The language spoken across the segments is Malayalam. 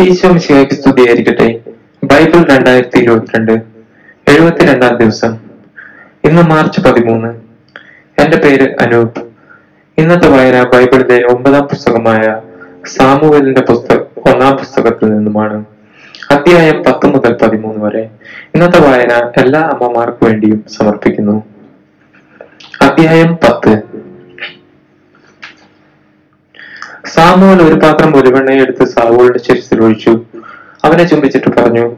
ഈശോ മിശിഹായ്ക്ക് സ്തുതിയായിരിക്കട്ടെ. ബൈബിൾ രണ്ടായിരത്തി ഇരുപത്തിരണ്ട് എഴുപത്തിരണ്ടാം ദിവസം. ഇന്ന് മാർച്ച് പതിമൂന്ന്. എന്റെ പേര് അനൂപ്. ഇന്നത്തെ വായന ബൈബിളിലെ ഒമ്പതാം പുസ്തകമായ സാമുവലിന്റെ പുസ്തക ഒന്നാം പുസ്തകത്തിൽ നിന്നുമാണ്. അധ്യായം പത്ത് മുതൽ പതിമൂന്ന് വരെ. ഇന്നത്തെ വായന എല്ലാ അമ്മമാർക്ക് വേണ്ടിയും സമർപ്പിക്കുന്നു. അധ്യായം പത്ത്. സാമുവൽ ഒരു പാത്രം ഒലിവെണ്ണയെ എടുത്ത് സാവൂളിന്റെ ശിരസിൽ ഒഴിച്ചു അവനെ ചുംബിച്ചിട്ട് പറഞ്ഞു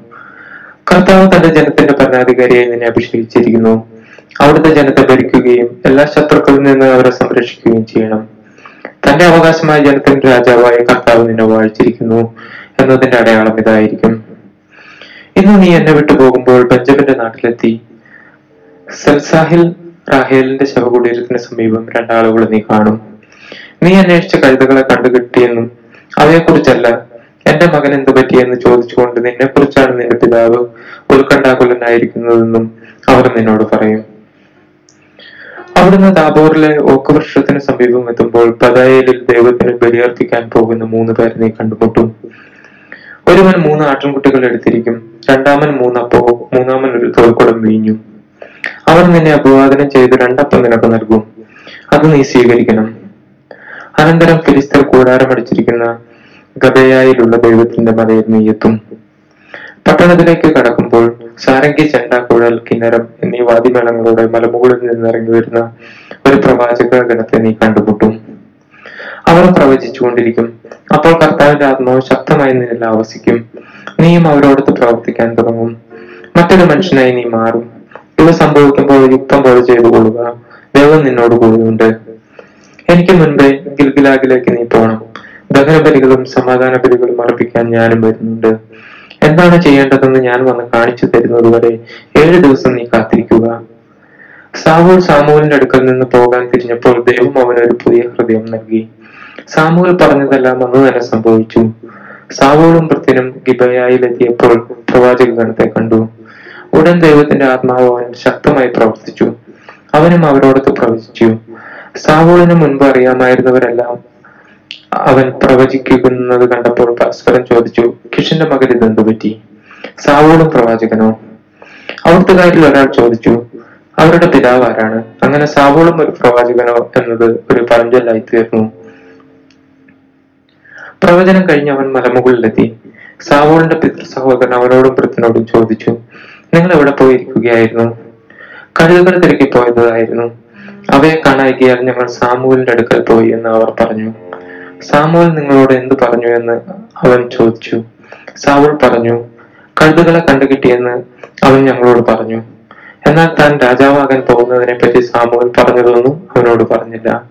കർത്താവ് തന്റെ ജനത്തിന്റെ ഭരണാധികാരിയെ നിന്നെ അഭിഷേകിച്ചിരിക്കുന്നു. അവിടുത്തെ ജനത്തെ ഭരിക്കുകയും എല്ലാ ശത്രുക്കളിൽ നിന്ന് അവരെ സംരക്ഷിക്കുകയും ചെയ്യണം. തന്റെ അവകാശമായ ജനത്തിന്റെ രാജാവായ കർത്താവ് നിന്നെ വാഴിച്ചിരിക്കുന്നു എന്നതിന്റെ അടയാളം ഇതായിരിക്കും. ഇന്ന് നീ എന്നെ വിട്ടു പോകുമ്പോൾ ബെഞ്ചമിന്റെ നാട്ടിലെത്തി. സെൽസാഹിൽ റാഹേലിന്റെ ശവകുടീരത്തിന് സമീപം രണ്ടാളുകളെ നീ കാണും. നീ അന്വേഷിച്ച കഴുതകളെ കണ്ടുകിട്ടിയെന്നും അവയെക്കുറിച്ചല്ല എന്റെ മകൻ എന്ത് പറ്റിയെന്ന് ചോദിച്ചുകൊണ്ട് നിന്നെ കുറിച്ചാണ് നിന്റെ പിതാവ് ഉത്കണ്ഠാകുലനായിരിക്കുന്നതെന്നും അവർ നിന്നോട് പറയും. അവിടുന്ന് ദാബോറിലെ ഓക്ക് വൃക്ഷത്തിന് സമീപം എത്തുമ്പോൾ പതായലിൽ ദൈവത്തിന് ബലിയർപ്പിക്കാൻ പോകുന്ന മൂന്ന് പേരെ നീ കണ്ടുമുട്ടും. ഒരുവൻ മൂന്ന് ആട്ടിൻകുട്ടികൾ എടുത്തിരിക്കും. രണ്ടാമൻ മൂന്നപ്പോ മൂന്നാമൻ ഒരു തോൽക്കുടം വീഞ്ഞു. അവർ നിന്നെ അഭിവാദനം ചെയ്ത് രണ്ടപ്പം നിനക്ക് നൽകും. അത് നീ സ്വീകരിക്കണം. അനന്തരം ഫിലിസ്തർ കൂടാരമടിച്ചിരിക്കുന്ന ഗബയായിലുള്ള ദൈവത്തിന്റെ മലയിൽ നീയെത്തും പട്ടണത്തിലേക്ക് കടക്കുമ്പോൾ സാരംഗി ചെണ്ട കുഴൽ കിന്നരം എന്നീ വാദ്യമേളങ്ങളോടെ മലമുകളിൽ നിന്നിറങ്ങി വരുന്ന ഒരു പ്രവാചക ഗണത്തെ നീ കണ്ടുമുട്ടും. അവർ പ്രവചിച്ചുകൊണ്ടിരിക്കും. അപ്പോൾ കർത്താവിന്റെ ആത്മാവ് ശക്തമായി നിന്നിൽ ആവസിക്കും. നീയും അവരോടൊത്ത് പ്രവർത്തിക്കാൻ തുടങ്ങും. മറ്റൊരു മനുഷ്യനായി നീ മാറും. ഇവ സംഭവിക്കുമ്പോൾ യുക്തം പോലെ ചെയ്തു കൊള്ളുക ദൈവം നിന്നോട് കൂടെയുണ്ട്. എനിക്ക് മുൻപേ ഗിൽഗിലാഗിലേക്ക് നീ പോകണം ദഹന ബലികളും സമാധാന ബലികളും അർപ്പിക്കാൻ ഞാനും വരുന്നുണ്ട്. എന്താണ് ചെയ്യേണ്ടതെന്ന് ഞാൻ വന്ന് കാണിച്ചു തരുന്നത് വരെ ഏഴ് ദിവസം നീ കാത്തിരിക്കുക. സാമൂൽ സാമൂലിന്റെ അടുക്കൽ നിന്ന് പോകാൻ തിരിഞ്ഞപ്പോൾ ദൈവം അവന് ഒരു പുതിയ ഹൃദയം നൽകി. സാമൂൽ പറഞ്ഞതെല്ലാം അന്ന് തന്നെ സംഭവിച്ചു. സാവോളും വൃത്തിനും ഗിബയായിലെത്തിയപ്പോൾ പ്രവാചക ഗണത്തെ കണ്ടു. ഉടൻ ദൈവത്തിന്റെ ആത്മാവ് അവൻ ശക്തമായി പ്രവർത്തിച്ചു. അവനും അവരോടൊത്ത് പ്രവചിച്ചു. സാവോളിന് മുൻപ് അറിയാമായിരുന്നവരെല്ലാം അവൻ പ്രവചിക്കുന്നത് കണ്ടപ്പോൾ പരസ്പരം ചോദിച്ചു കിഷന്റെ മകൻ ഇതെന്തു പറ്റി? സാവോളും പ്രവാചകനോ. അവിടുത്തുകാരിൽ ഒരാൾ ചോദിച്ചു അവരുടെ പിതാവ് ആരാണ്? അങ്ങനെ സാവോളും ഒരു പ്രവാചകനോ എന്നത് ഒരു പഴഞ്ചൊല്ലായി തീർന്നു. പ്രവചനം കഴിഞ്ഞ് അവൻ മലമുകളിലെത്തി. സാവോളിന്റെ പിതൃ സഹോദരൻ അവനോടും വൃത്തിനോടും ചോദിച്ചു നിങ്ങൾ എവിടെ പോയിരിക്കുകയായിരുന്നു? കഴുകുകൾ തിരക്കി പോയതായിരുന്നു. അവയെ കാണായികയാൽ ഞങ്ങൾ സാമൂലിന്റെ അടുക്കൽ പോയി എന്ന് അവർ പറഞ്ഞു. സാമുവൽ നിങ്ങളോട് എന്തു പറഞ്ഞു എന്ന് അവൻ ചോദിച്ചു. സാവുൾ പറഞ്ഞു കഴുതുകളെ കണ്ടുകിട്ടിയെന്ന് അവൻ ഞങ്ങളോട് പറഞ്ഞു. എന്നാൽ താൻ രാജാവാകാൻ പോകുന്നതിനെ പറ്റി സാമുവൽ പറഞ്ഞതൊന്നും അവനോട് പറഞ്ഞില്ല.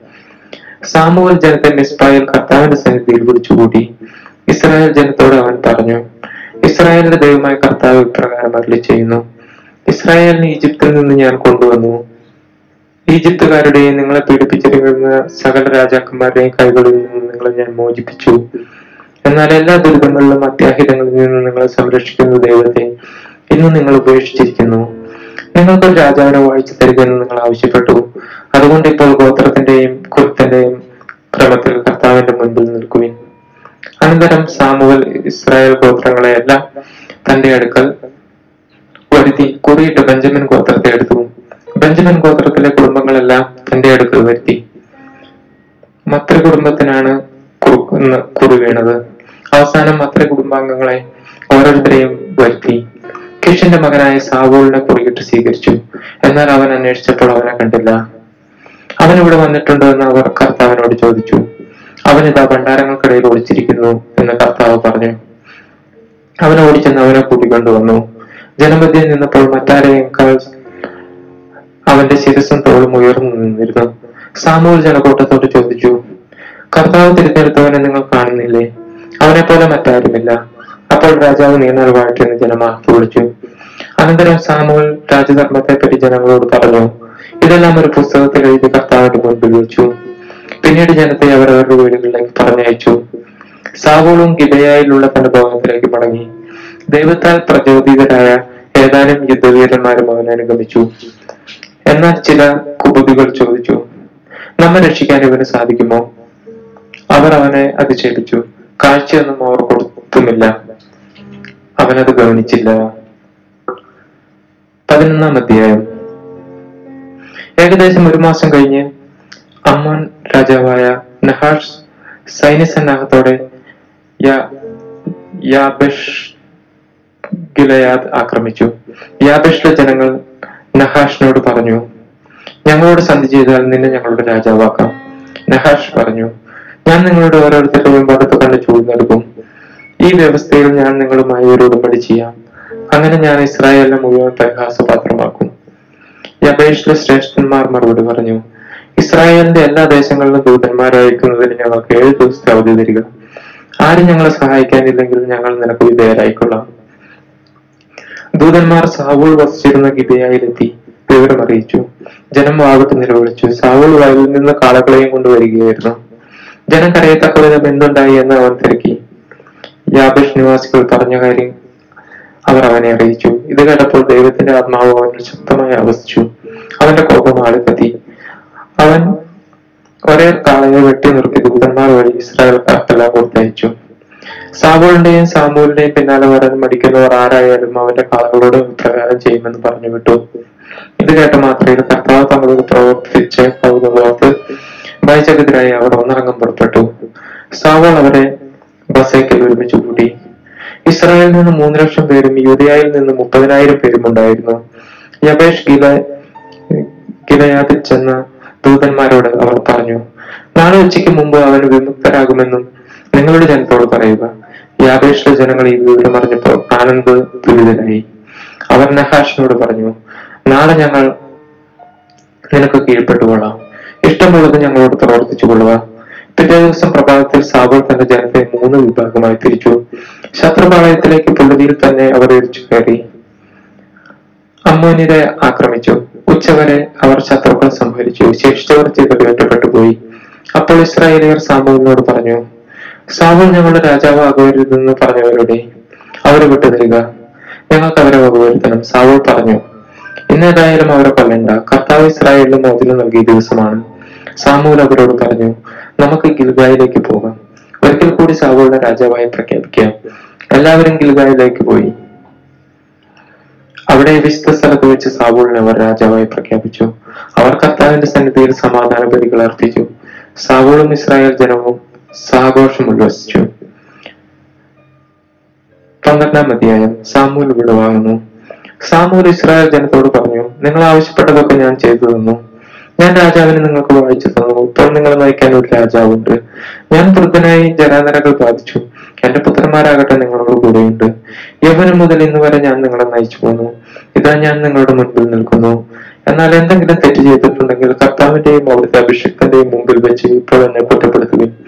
സാമുവൽ ജനത്തെ മിസ്ബായിൽ കർത്താവിന്റെ സന്നിധിയിൽ വിളിച്ചുകൂടി ഇസ്രായേൽ ജനത്തോട് അവൻ പറഞ്ഞു ഇസ്രായേലിന്റെ ദൈവമായ കർത്താവ് ഇപ്രകാരം അരളി ചെയ്യുന്നു ഇസ്രായേലിനെ ഈജിപ്തിൽ നിന്ന് ഞാൻ കൊണ്ടുവന്നു. ഈജിപ്തുകാരുടെയും നിങ്ങളെ പീഡിപ്പിച്ചിരിക്കുന്ന സകല രാജാക്കന്മാരുടെയും കൈകളിൽ നിന്ന് നിങ്ങളെ ഞാൻ മോചിപ്പിച്ചു. എന്നാൽ എല്ലാ ദുരിതങ്ങളിലും അത്യാഹിതങ്ങളിൽ നിന്ന് നിങ്ങളെ സംരക്ഷിക്കുന്ന ദൈവത്തെ ഇന്ന് നിങ്ങൾ ഉപേക്ഷിച്ചിരിക്കുന്നു. നിങ്ങൾക്കൊരു രാജാവിനെ വായിച്ചു തരികയെന്ന് നിങ്ങൾ ആവശ്യപ്പെട്ടു. അതുകൊണ്ട് ഇപ്പോൾ ഗോത്രത്തിന്റെയും കുലത്തിന്റെയും ക്രമത്തിൽ കർത്താവിന്റെ മുൻപിൽ നിൽക്കുവിൻ. അനന്തരം സാമുവൽ ഇസ്രായേൽ ഗോത്രങ്ങളെയെല്ലാം തന്റെ അടുക്കൽ വരുത്തി കുറിയിട്ട് ബെഞ്ചമിൻ ഗോത്രത്തെ എടുത്തു. ബെഞ്ചമിൻ ഗോത്രത്തിലെ കുടുംബങ്ങളെല്ലാം തന്റെ അടുക്കൽ വരുത്തി. മത്ര കുടുംബത്തിനാണ് കുറു വീണത്. അവസാനം മത്ര കുടുംബാംഗങ്ങളെ ഓരോരുത്തരെയും വരുത്തി. കിഷിന്റെ മകനായ സാവോളിനെ കുറിയിട്ട് സ്വീകരിച്ചു. എന്നാൽ അവൻ അന്വേഷിച്ചപ്പോൾ അവനെ കണ്ടില്ല. അവൻ ഇവിടെ വന്നിട്ടുണ്ടോ എന്ന് അവർ കർത്താവിനോട് ചോദിച്ചു. അവൻ ഇതാ ഭണ്ഡാരങ്ങൾക്കിടയിൽ ഒളിച്ചിരിക്കുന്നു എന്ന് കർത്താവ് പറഞ്ഞു. അവൻ ഓടിച്ചെന്ന് അവനെ കൂട്ടിക്കൊണ്ടുവന്നു. ജനമധ്യയിൽ നിന്നപ്പോൾ മറ്റാരെയേക്കാൾ അവന്റെ ശിരസും തോളും ഉയർന്നു നിന്നിരുന്നു. സാമൂൽ ജനക്കൂട്ടത്തോട് ചോദിച്ചു കർത്താവ് തിരഞ്ഞെടുത്തവനെ നിങ്ങൾ കാണുന്നില്ലേ? അവനെ പോലെ മറ്റാരുമില്ല. അപ്പോൾ രാജാവ് നീന്തൽ വാഴ്ത്തിയെന്ന് ജനം വിളിച്ചു. അനന്തരം സാമൂൽ രാജധർമ്മത്തെ പറ്റി ജനങ്ങളോട് പറഞ്ഞു ഇതെല്ലാം ഒരു പുസ്തകത്തിൽ എഴുതി കർത്താവിന്റെ മുൻപിൽ വെച്ചു. പിന്നീട് ജനത്തെ അവരവരുടെ വീടുകളിലേക്ക് പറഞ്ഞയച്ചു. സാവൂളും ഗിബയായിലുള്ള തന്റെ ഭവനത്തിലേക്ക് മടങ്ങി. ദൈവത്താൽ പ്രചോദിതരായ ഏതാനും യുദ്ധവീരന്മാരും അവനെ അനുഗമിച്ചു. എന്നാൽ ചില കുബുദികൾ ചോദിച്ചു നമ്മെ രക്ഷിക്കാൻ ഇവന് സാധിക്കുമോ? അവർ അവനെ അധിക്ഷേപിച്ചു കാഴ്ചയൊന്നും അവർ കൊടുത്തുമില്ല അവനത് ഗവനിച്ചില്ല പതിനൊന്നാം അധ്യായം. ഏകദേശം ഒരു മാസം കഴിഞ്ഞ് അമ്മോൻ രാജാവായ നഹാഷ് സൈന്യസന്നാഹത്തോടെ യാബെഷ് ആക്രമിച്ചു. യാബെഷിലെ ജനങ്ങൾ നഹാഷിനോട് പറഞ്ഞു ഞങ്ങളോട് സന്ധി ചെയ്താൽ നിന്നെ ഞങ്ങളുടെ രാജാവാക്കാം. നഹാഷ് പറഞ്ഞു ഞാൻ നിങ്ങളുടെ ഓരോരുത്തരുടെ വെമ്പാടത്ത് കണ്ട് ചൂട് നൽകും. ഈ വ്യവസ്ഥയിൽ ഞാൻ നിങ്ങളുമായി ഒരു ഉടമ്പടി ചെയ്യാം. അങ്ങനെ ഞാൻ ഇസ്രായേലിനെ മുഴുവൻ പരിഹാസപാത്രമാക്കും. യബേഷിലെ ശ്രേഷ്ഠന്മാർ മറുപടി പറഞ്ഞു ഇസ്രായേലിന്റെ എല്ലാ ദേശങ്ങളിലും ദൂതന്മാരായിരിക്കുന്നതിന് ഞങ്ങൾക്ക് ഏഴ് ദിവസത്തെ അവധി തരിക. ആരും ഞങ്ങളെ സഹായിക്കാനില്ലെങ്കിൽ ഞങ്ങൾ നിനക്ക് വിധേയരായിക്കൊള്ളാം. ദൂതന്മാർ സാവൂൾ വസിച്ചിരുന്ന ഗിതയായിലെത്തി വിവരം അറിയിച്ചു. ജനം ആപത്ത് നിലവിളിച്ചു. സാവൂൾ വയലിൽ നിന്ന് കാളകളെയും കൊണ്ടുവരികയായിരുന്നു ജനം കരയത്തക്ക വിധം എന്തുണ്ടായി എന്ന് അവൻ തിരക്കി. യാബേഷ് നിവാസികൾ പറഞ്ഞ കാര്യം അവർ അവനെ അറിയിച്ചു. ഇത് കേട്ടപ്പോൾ ദൈവത്തിന്റെ ആത്മാവ് അവനിൽ ശക്തമായി ആവസിച്ചു. അവന്റെ കോപം ആളിപ്പത്തി അവൻ ഒരേ കാളയെ വെട്ടി നിർത്തി ദൂതന്മാർ വഴി ഇസ്രായേൽക്കാർക്കെല്ലാം കൊടുത്തയച്ചു സാബോളിന്റെയും സാമൂലിന്റെയും പിന്നാലെ വരാൻ മടിക്കുന്നവർ ആരായാലും അവന്റെ കളകളോട് പ്രകാരം ചെയ്യുമെന്ന് പറഞ്ഞു വിട്ടു. ഇത് കേട്ട മാത്രയിൽ കർത്താവ് തങ്ങളോട് പ്രവർത്തിച്ച കൗതുകോർത്ത് ഭയചകിതരായി അവർ ഒന്നടങ്കം പുറപ്പെട്ടു. സാവോൾ അവരെ ബസേക്കിൽ ഒരുമിച്ച് കൂടി ഇസ്രായേലിൽ നിന്ന് മൂന്ന് ലക്ഷം പേരും യുദ്ധയായിൽ നിന്ന് മുപ്പതിനായിരം പേരും ഉണ്ടായിരുന്നു. യബേഷ് ഗില ഗിലയാതിൽ ചെന്ന ദൂതന്മാരോട് അവർ പറഞ്ഞു നാളെ ഉച്ചയ്ക്ക് മുമ്പ് അവന് വിമുക്തരാകുമെന്നും നിങ്ങളുടെ ജനത്തോട് പറയുക ഈ യാബേഷിലെ ജനങ്ങൾ ഈ വിവരം അറിഞ്ഞപ്പോൾ ആനന്ദ് ദുരിതരായി അവർ നഹാഷിനോട് പറഞ്ഞു നാളെ ഞങ്ങൾ നിനക്ക് കീഴ്പ്പെട്ടുകൊള്ളാം. ഇഷ്ടമുള്ളത് ഞങ്ങളോട് പ്രവർത്തിച്ചു കൊള്ളുക. പിറ്റേ ദിവസം പ്രഭാതത്തിൽ സാബോൾ തന്റെ ജനത്തെ മൂന്ന് വിഭാഗമായി തിരിച്ചു. ശത്രുപാളയത്തിലേക്ക് പുള്ളിയിൽ തന്നെ അവർ ഇടിച്ചു കയറി. അമ്മോനിരെ ആക്രമിച്ചു. ഉച്ചവരെ അവർ ശത്രുക്കൾ സംഹരിച്ചു. ശേഷിച്ചവർ ചെയ്ത് വേട്ടപ്പെട്ടു പോയി. അപ്പോൾ ഇസ്രായേലിയർ സാമൂലിനോട് പറഞ്ഞു സാമൂൽ ഞങ്ങളുടെ രാജാവ് ആകരുതെന്ന് പറഞ്ഞവരുടെ അവരെ വിട്ടുതരിക. ഞങ്ങൾക്ക് അവരെ വകവരുത്തണം സാവൂൾ പറഞ്ഞു ഇന്നേതായാലും അവരെ കൊല്ലണ്ട. കർത്താവ് ഇസ്രായേലിന് മോതിരം നൽകിയ ദിവസമാണ്. സാമൂൽ അവരോട് പറഞ്ഞു നമുക്ക് ഗിൽഗായിലേക്ക് പോകാം. ഒരിക്കൽ കൂടി സാവൂളിനെ രാജാവായി പ്രഖ്യാപിക്കാം. എല്ലാവരും ഗിൽഗായിലേക്ക് പോയി. അവിടെ വിശുദ്ധ സ്ഥലത്ത് വെച്ച് സാവോളിനെ അവർ രാജാവായി പ്രഖ്യാപിച്ചു. അവർ കർത്താവിന്റെ സന്നിധിയിൽ സമാധാന ബലികൾ അർപ്പിച്ചു. സാവോളും ഇസ്രായേൽ ജനവും സാഘോഷം ഉല്ലസിച്ചു പന്ത്രണ്ടാം അധ്യായം സാമൂൽ വിടുവാങ്ങുന്നു സാമൂൽ ഇസ്രായേൽ ജനത്തോട് പറഞ്ഞു നിങ്ങൾ ആവശ്യപ്പെട്ടതൊക്കെ ഞാൻ ചെയ്തു തന്നു. ഞാൻ രാജാവിനെ നിങ്ങൾക്ക് വായിച്ചു തന്നു. ഇപ്പോൾ നിങ്ങൾ നയിക്കാൻ ഒരു രാജാവുണ്ട്. ഞാൻ വൃദ്ധനായി ജരാനരകൾ ബാധിച്ചു. എന്റെ പുത്രന്മാരാകട്ടെ നിങ്ങളോട് കൂടെയുണ്ട്. യവനം മുതൽ ഇന്ന് വരെ ഞാൻ നിങ്ങളെ നയിച്ചു പോന്നു ഇതാ ഞാൻ നിങ്ങളുടെ മുൻപിൽ നിൽക്കുന്നു. എന്നാൽ എന്തെങ്കിലും തെറ്റ് ചെയ്തിട്ടുണ്ടെങ്കിൽ കർത്താവിന്റെയും അവിടുത്തെ അഭിഷിക്തന്റെയും മുമ്പിൽ വെച്ച് ഇപ്പോൾ എന്നെ കുറ്റപ്പെടുത്തുകയും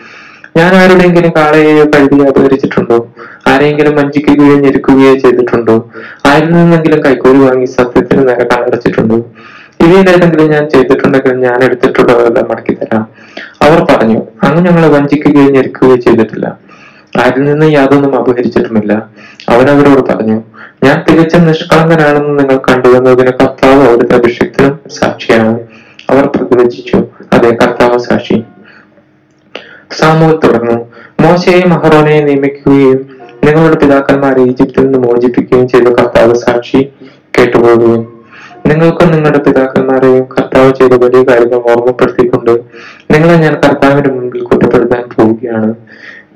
ഞാൻ ആരുടെയെങ്കിലും കാളയെയോ കഴുതിയോ അപഹരിച്ചിട്ടുണ്ടോ? ആരെയെങ്കിലും വഞ്ചിക്കുകയോ ഞെരുക്കുകയോ ചെയ്തിട്ടുണ്ടോ? ആരിൽ നിന്നെങ്കിലും കൈക്കൂലി വാങ്ങി സത്യത്തിന് നേരെ കണ്ണടച്ചിട്ടുണ്ടോ? ഇവയിലേതെങ്കിലും ഞാൻ ചെയ്തിട്ടുണ്ടെങ്കിൽ ഞാൻ എടുത്തിട്ടുള്ളതെല്ലാം മടക്കി തരാം. അവർ പറഞ്ഞു അങ്ങ് ഞങ്ങളെ വഞ്ചിക്കുകയോ ഞെരുക്കുകയോ ചെയ്തിട്ടില്ല. ആരിൽ നിന്ന് യാതൊന്നും അപഹരിച്ചിട്ടുമില്ല. അവൻ അവരോട് പറഞ്ഞു ഞാൻ തികച്ചും നിഷ്കളങ്കനാണെന്ന് നിങ്ങൾ കണ്ടുവന്നതിന് കർത്താവ് അവിടുത്തെ അഭിഷിക്തനും സാക്ഷിയാണ്. അവർ പ്രതിവചിച്ചു അതെ കർത്താവ് സാക്ഷി. സാമൂൽ തുടർന്നു. മോശയെയും അഹറോനെയും നിയമിക്കുകയും നിങ്ങളുടെ പിതാക്കന്മാരെ ഈജിപ്തിൽ നിന്ന് മോചിപ്പിക്കുകയും ചെയ്ത കർത്താവ് സാക്ഷി കേട്ടുപോകുകയും നിങ്ങൾക്കും നിങ്ങളുടെ പിതാക്കന്മാരെയും കർത്താവ് ചെയ്ത വലിയ കാര്യങ്ങൾ ഓർമ്മപ്പെടുത്തിക്കൊണ്ട് നിങ്ങളെ ഞാൻ കർത്താവിന്റെ മുൻപിൽ കുറ്റപ്പെടുത്താൻ പോവുകയാണ്.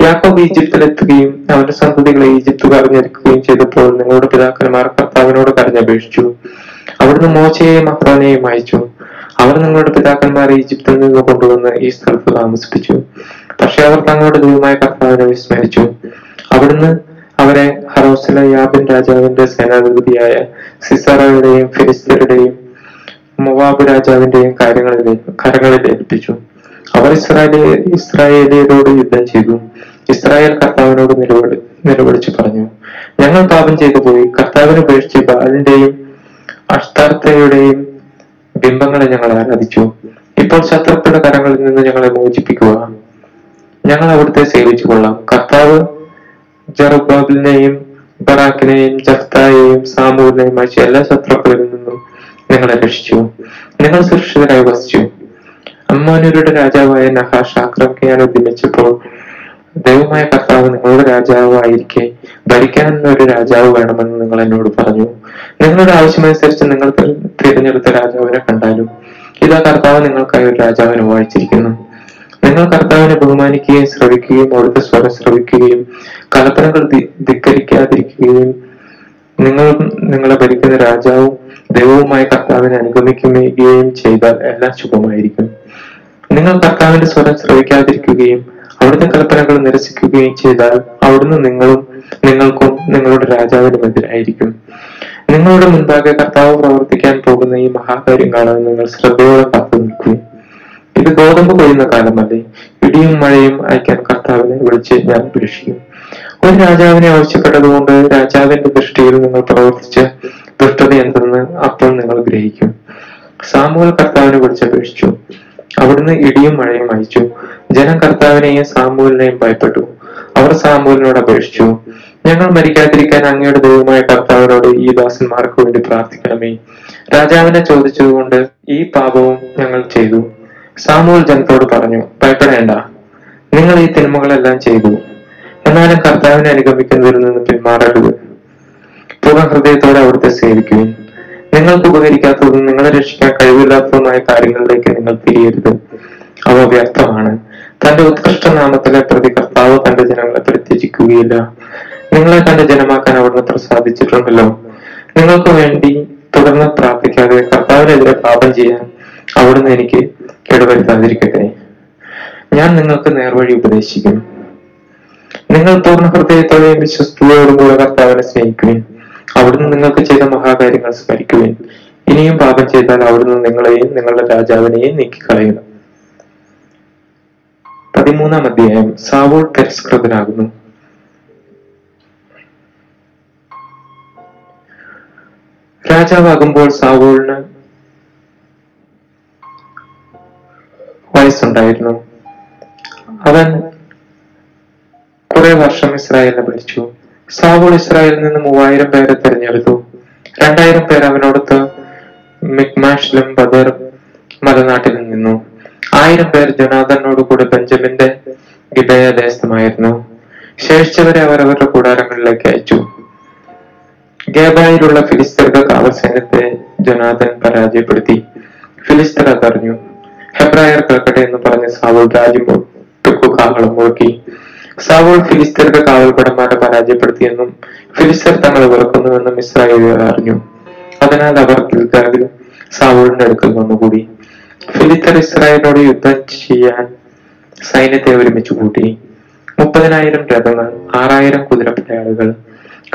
യാക്കോബ് ഈജിപ്തിലെത്തുകയും അവന്റെ സന്തതികളെ ഈജിപ്ത് ഞെരുക്കുകയും ചെയ്തപ്പോൾ നിങ്ങളുടെ പിതാക്കന്മാർ കർത്താവിനോട് കരഞ്ഞപേക്ഷിച്ചു. അവിടുന്ന് മോശയെയും അഹ്റോനെയും അയച്ചു. അവർ നിങ്ങളുടെ പിതാക്കന്മാരെ ഈജിപ്തിൽ നിന്ന് കൊണ്ടുവന്ന് ഈ സ്ഥലത്ത് താമസിപ്പിച്ചു. പക്ഷെ അവർ തങ്ങളുടെ ദൈവമായ കർത്താവിനെ വിസ്മരിച്ചു. അവിടുന്ന് അവരെ ഹറോസില യാബിൻ രാജാവിന്റെ സേനാധിപതിയായ സിസറയുടെയും ഫിലിസ്തരുടെയും മൊവാബ് രാജാവിന്റെയും കാര്യങ്ങളിലേക്ക് കരങ്ങളിൽ ഏൽപ്പിച്ചു. അവർ ഇസ്രായേലി ഇസ്രായേലിയരോട് യുദ്ധം ചെയ്തു. ഇസ്രായേൽ കർത്താവിനോട് നിലവിളി നിലവിളിച്ചു പറഞ്ഞു ഞങ്ങൾ പാപം ചെയ്തു പോയി. കർത്താവിനെ ഉപേക്ഷിച്ച് ബാലിന്റെയും അഷ്ടാർത്ഥയുടെയും ബിംബങ്ങളെ ഞങ്ങൾ ആരാധിച്ചു. ഇപ്പോൾ ശത്രുക്കളുടെ കരങ്ങളിൽ നിന്ന് ഞങ്ങളെ മോചിപ്പിക്കുക. ഞങ്ങൾ അവിടുത്തെ സേവിച്ചു കൊള്ളാം. കർത്താവ് ജറുബാബിലിനെയും ബറാക്കിനെയും ജഫ്തായെയും സാമൂലിനെയും അയച്ച എല്ലാ ശത്രുക്കളിൽ നിന്നും നിങ്ങളെ രക്ഷിച്ചു. നിങ്ങൾ സുരക്ഷിതരായി വസിച്ചു. അമ്മാനൂരുടെ രാജാവായ നഹാഷ് ആക്രമിക്കാൻ ഉദ്യമിച്ചപ്പോൾ ദൈവമായ കർത്താവ് നിങ്ങളുടെ രാജാവ് ആയിരിക്കെ ഭരിക്കാൻ ഒരു രാജാവ് വേണമെന്ന് നിങ്ങൾ എന്നോട് പറഞ്ഞു. നിങ്ങളുടെ ആവശ്യമനുസരിച്ച് നിങ്ങൾ തിര- തിരഞ്ഞെടുത്ത രാജാവിനെ കണ്ടാലും ഇതാ കർത്താവ് നിങ്ങൾക്കായി ഒരു രാജാവിനെ വായിച്ചിരിക്കുന്നു. നിങ്ങൾ കർത്താവിനെ ബഹുമാനിക്കുകയും ശ്രവിക്കുകയും അവിടുത്തെ സ്വരം ശ്രവിക്കുകയും കലപ്പനകൾ ധിക്കരിക്കാതിരിക്കുകയും നിങ്ങൾ നിങ്ങളെ ഭരിക്കുന്ന രാജാവും ദൈവവുമായ കർത്താവിനെ അനുഗമിക്കുകയും ചെയ്താൽ എല്ലാം ശുഭമായിരിക്കും. നിങ്ങൾ കർത്താവിന്റെ സ്വരം ശ്രവിക്കാതിരിക്കുകയും അവിടുത്തെ കൽപ്പനകൾ നിരസിക്കുകയും ചെയ്താൽ അവിടുന്ന് നിങ്ങളും നിങ്ങൾക്കും നിങ്ങളുടെ രാജാവിനും എതിരായിരിക്കും. നിങ്ങളുടെ മുൻപാകെ കർത്താവ് പ്രവർത്തിക്കാൻ പോകുന്ന ഈ മഹാകാര്യം കാണാൻ നിങ്ങൾ ശ്രദ്ധയോടെ കാത്തു നിൽക്കും. ഇത് ഗോതമ്പ് കൊയ്യുന്ന കാലമല്ലേ ഇടിയും മഴയും അയക്കാൻ കർത്താവിനെ വിളിച്ച് ഞാൻ അപേക്ഷിക്കും ഒരു രാജാവിനെ ആവശ്യപ്പെട്ടതുകൊണ്ട് രാജാവിന്റെ ദൃഷ്ടിയിൽ നിങ്ങൾ പ്രവർത്തിച്ച ദുഷ്ടത എന്തെന്ന് അപ്പോൾ നിങ്ങൾ ഗ്രഹിക്കും. സാമൂഹൽ കർത്താവിനെ വിളിച്ചപേക്ഷിച്ചു അവിടുന്ന് ഇടിയും മഴയും അയച്ചു. ജനം കർത്താവിനെയും സാമൂലിനെയും ഭയപ്പെട്ടു. അവർ സാമൂലിനോട് അപേക്ഷിച്ചു. ഞങ്ങൾ മരിക്കാതിരിക്കാൻ അങ്ങയുടെ ദൈവമായ കർത്താവിനോട് ഈ ദാസന്മാർക്ക് വേണ്ടി പ്രാർത്ഥിക്കണമേ. രാജാവിനെ ചോദിച്ചതുകൊണ്ട് ഈ പാപവും ഞങ്ങൾ ചെയ്തു. സാമൂൽ ജനത്തോട് പറഞ്ഞു ഭയപ്പെടേണ്ട. നിങ്ങൾ ഈ തിന്മകളെല്ലാം ചെയ്തു. എന്നാലും കർത്താവിനെ അനുഗമിക്കുന്നതിൽ നിന്ന് പിന്മാറരുത്. പൂർണ ഹൃദയത്തോടെ അവിടുത്തെ സേവിക്കുകയും. നിങ്ങൾക്ക് ഉപകരിക്കാത്തതും നിങ്ങളെ രക്ഷിക്കാൻ കഴിവില്ലാത്തതുമായ കാര്യങ്ങളിലേക്ക് നിങ്ങൾ തിരിയരുത്. അവ വ്യർത്ഥമാണ്. തന്റെ ഉത്കൃഷ്ട നാമത്തിലെ പ്രതി കർത്താവ് തന്റെ ജനങ്ങളെ പരിത്യജിക്കുകയില്ല. നിങ്ങളെ തന്റെ ജനമാക്കാൻ അവിടുന്ന് പ്രസാദിച്ചിട്ടുണ്ടല്ലോ നിങ്ങൾക്ക് വേണ്ടി തുടർന്ന് പ്രാർത്ഥിക്കാതെ കർത്താവിനെതിരെ പാപം ചെയ്യാൻ അവിടുന്ന് എനിക്ക് കേടുവരുത്താതിരിക്കട്ടെ ഞാൻ നിങ്ങൾക്ക് നേർവഴി ഉപദേശിക്കും. നിങ്ങൾ പൂർണ ഹൃദയത്തോടെയും വിശ്വസ്തയോടും കൂടെ കർത്താവിനെ സ്നേഹിക്കുവിൻ. അവിടുന്ന് നിങ്ങൾക്ക് ചെയ്ത മഹാകാര്യങ്ങൾ സ്മരിക്കുവിൻ. ഇനിയും പാപം ചെയ്താൽ അവിടുന്ന് നിങ്ങളെയും നിങ്ങളുടെ രാജാവിനെയും നീക്കിക്കളയുക പതിമൂന്നാം അധ്യായം. സാവോൾ തിരസ്കൃതനാകുന്നു. രാജാവാകുമ്പോൾ സാവൂളിന് വയസ്സുണ്ടായിരുന്നു. അവൻ കുറെ വർഷം ഇസ്രായേലിനെ ഭരിച്ചു സാവൂൾ ഇസ്രായേലിൽ നിന്ന് മൂവായിരം പേരെ തെരഞ്ഞെടുത്തു. രണ്ടായിരം പേർ അവനോടൊത്ത് മിക്മാഷിലും ബദർ മലനാട്ടിലും നിന്നു. ആയിരം പേർ ജനാദനോട് കൂടെ ബെഞ്ചമിന്റെ ഗിബയ ദേശമായിരുന്നു ശേഷിച്ചവരെ അവരവരുടെ കൂടാരങ്ങളിലേക്ക് അയച്ചു. ഗേബായിലുള്ള ഫിലിസ്തീർക്ക് കാവൽ സൈന്യത്തെ ജനാദൻ പരാജയപ്പെടുത്തി. ഫിലിസ്തർ അതറിഞ്ഞു. ഹെബ്രായർ കേൾക്കട്ടെ എന്ന് പറഞ്ഞ് സാവുൾ രാജ്യം കാഹളം മുഴക്കി സാവുൾ ഫിലിസ്തീർക്ക് കാവൽപ്പടന്മാരെ പരാജയപ്പെടുത്തിയെന്നും ഫിലിസ്തീൻ തങ്ങളെ വെറുക്കുന്നുവെന്നും ഇസ്രായേലിയർ അറിഞ്ഞു. അതിനാൽ അവർ ഗിൽഗാലിൽ സാവൂളിന്റെ അടുക്കൽ വന്നുകൂടി. ഫിലിസ്തർ ഇസ്രായേലിനോട് യുദ്ധം ചെയ്യാൻ സൈന്യത്തെ ഒരുമിച്ച് കൂട്ടി. മുപ്പതിനായിരം രഥങ്ങൾ ആറായിരം കുതിരപ്പടയാളുകൾ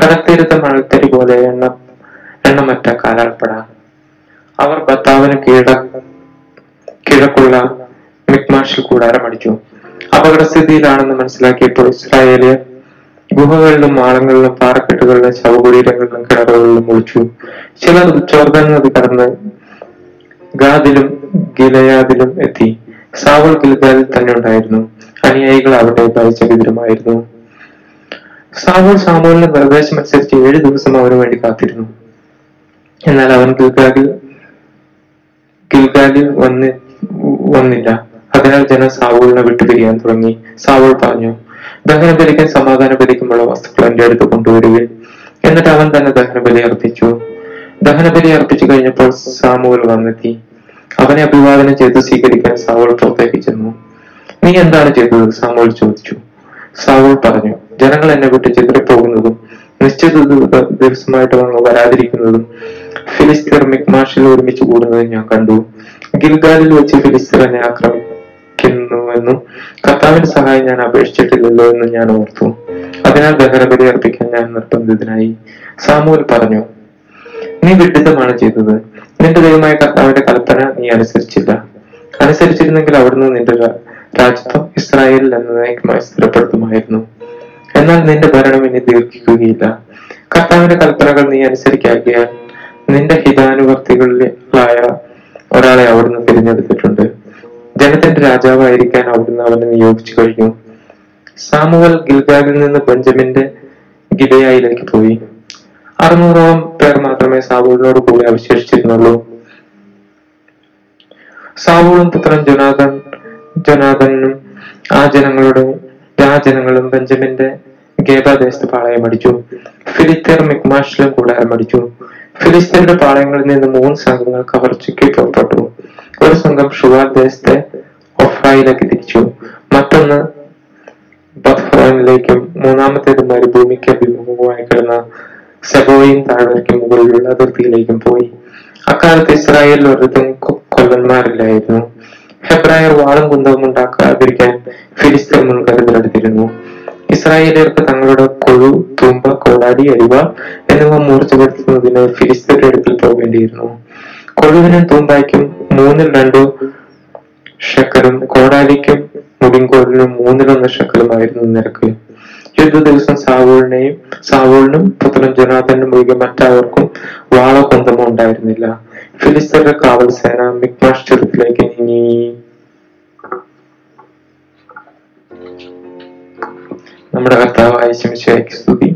കടത്തിരുത്ത മഴത്തരി പോലെ എണ്ണ എണ്ണമറ്റ കാലാൾപ്പട അവർ ഭർത്താവിന് കീഴ കിഴക്കുള്ള മിക്മാഷിൽ കൂടാരം അടിച്ചു. അപകടസ്ഥിതിയിലാണെന്ന് മനസ്സിലാക്കിയപ്പോൾ ഇസ്രായേലിയർ ഗുഹകളിലും ആളങ്ങളിലും പാറക്കെട്ടുകളിലും ശവകുടീരങ്ങളിലും കിണറുകളിലും ഒളിച്ചു. ചിലർ ചോർദൻ കടന്ന് ഗാദിലും ഗിലയാദിലും എത്തി. സാവൾ ഗിൽഗാദിൽ തന്നെ ഉണ്ടായിരുന്നു. അനുയായികൾ അവിടെ ഭയചകിതരുമായിരുന്നു സാവൂൾ സാമൂലിന്റെ നിർദ്ദേശമനുസരിച്ച് ഏഴ് ദിവസം അവന് വേണ്ടി കാത്തിരുന്നു. എന്നാൽ അവൻ ഗിൽഗാദിൽ ഗിൽഗാലിൽ വന്ന് വന്നില്ല. അതിനാൽ ജനം സാവൂളിനെ വിട്ടുപിരിയാൻ തുടങ്ങി. സാവൂൾ പറഞ്ഞു ദഹന ബലിക്കും സമാധാന ബലിക്കുമുള്ള വസ്തുക്കൾ എന്റെ അടുത്ത് കൊണ്ടുവരികയും എന്നിട്ട് അവൻ തന്നെ ദഹന ബലി അർപ്പിച്ചു. ദഹന ബലി അർപ്പിച്ചു കഴിഞ്ഞപ്പോൾ സാമൂൽ വന്നെത്തി. അവനെ അഭിവാദനം ചെയ്ത് സ്വീകരിക്കാൻ സാവൂൾ പ്രോത്സാഹിപ്പിച്ചിരുന്നു നീ എന്താണ് ചെയ്തത്? സാമുവൽ ചോദിച്ചു. സാവൂൾ പറഞ്ഞു ജനങ്ങൾ എന്നെ വിട്ട് ചിതറിപ്പോകുന്നതും നിശ്ചിത ദിവ- ദിവസമായിട്ട് വന്ന് വരാതിരിക്കുന്നതും ഫിലിസ്തീർ മിക്മാഷിൽ ഒരുമിച്ച് കൂടുന്നതും ഞാൻ കണ്ടു. ഗിൽഗാലിൽ വെച്ച് ഫിലിസ്തീർ എന്നെ ആക്രമിക്കുന്നുവെന്നും കർത്താവിന്റെ സഹായം ഞാൻ അപേക്ഷിച്ചിട്ടില്ലല്ലോ എന്നും ഞാൻ ഓർത്തു. അതിനാൽ ദഹനബലി അർപ്പിക്കാൻ ഞാൻ നിർബന്ധിതനായി. സാമുവൽ പറഞ്ഞു നീ വിഡിതമാണ് ചെയ്തത്. നിന്റെ ദൈവമായ കർത്താവിന്റെ കൽപ്പന നീ അനുസരിച്ചില്ല. അനുസരിച്ചിരുന്നെങ്കിൽ അവിടുന്ന് നിന്റെ രാജ്യത്വം ഇസ്രായേലിൽ എന്നേക്കുമായി സ്ഥിരപ്പെടുത്തുമായിരുന്നു. എന്നാൽ നിന്റെ ഭരണം ഇനി ദീർഘിക്കുകയില്ല. കർത്താവിന്റെ കൽപ്പനകൾ നീ അനുസരിക്കാകിയാൽ നിന്റെ ഹിതാനുവർത്തികളായ ഒരാളെ അവിടുന്ന് തിരഞ്ഞെടുത്തിട്ടുണ്ട്. ജനത്തിന്റെ രാജാവായിരിക്കാൻ അവിടുന്ന് അവനെ നിയോഗിച്ചു കഴിഞ്ഞു. സാമുവൽ ഗിൽഗാലിൽ നിന്ന് ബെഞ്ചമിന്റെ ഗിബയായിലേക്ക് പോയി. അറുന്നൂറോളം പേർ മാത്രമേ സാവൂളിനോട് കൂടി അവശേഷിച്ചിരുന്നുള്ളൂ. സാവൂളും പുത്രൻ ജനാദൻ ജനാദനും ആ ജനങ്ങളുടെ രാജനങ്ങളും ബെഞ്ചമിന്റെ ഗേബാദേശത്ത് പാളയമടിച്ചു ഫിലിത്തർ മിക്മാഷിലും കൂടാരം അടിച്ചു. ഫിലിസ്തീന്റെ പാളയങ്ങളിൽ നിന്ന് മൂന്ന് സംഘങ്ങൾ കവർച്ചയ്ക്ക് പുറപ്പെട്ടു. ഒരു സംഘം ഷുവാർ ദേശത്തെ ഒഫ്രായിലേക്ക് തിരിച്ചു. മറ്റൊന്ന് ബഫ്രാനിലേക്കും മൂന്നാമത്തേത് മരുഭൂമിക്ക് അഭിമുഖമായി കിടന്ന സെബോയിൻ താഴ്വരയ്ക്ക് മുകളിലുള്ള അതിർത്തിയിലേക്കും പോയി. അക്കാലത്ത് ഇസ്രായേലിൽ ഒരിടത്തും കൊല്ലന്മാരില്ലായിരുന്നു. ഹെബ്രായർ വാളും കുന്തവും ഉണ്ടാക്കാതിരിക്കാൻ ഫിലിസ്തീൻ മുൻകരുതലെടുത്തിരുന്നു. ഇസ്രായേലിയർക്ക് തങ്ങളുടെ കൊഴു തൂമ്പ കോടാടി അരിവ എന്നിവ മൂർച്ചപ്പെടുത്തുന്നതിന് ഫിലിസ്തീന്റെ അടുക്കൽ പോകേണ്ടിയിരുന്നു. കൊഴുവിനും തൂമ്പായ്ക്കും മൂന്നിൽ രണ്ടു ഷക്കലും കോടാലിക്കും മുടിങ്കോലിനും മൂന്നിലൊന്ന് ഷക്കലുമായിരുന്നു നിരക്ക്. യുദ്ധ ദിവസം സാവോളിനെയും സാവോളിനും പുത്രൻ ജനാഥനും ഒഴികെ മറ്റാവർക്കും വാളോ കുന്തമോ ഉണ്ടായിരുന്നില്ല. ഫിലിസ്തീന്റെ കാവൽ സേന മിക്മാഷ് ചെറുപ്പിലേക്ക് നീങ്ങി. നമ്മുടെ കർത്താവായ ശംശയ്ക്ക് സ്തുതി.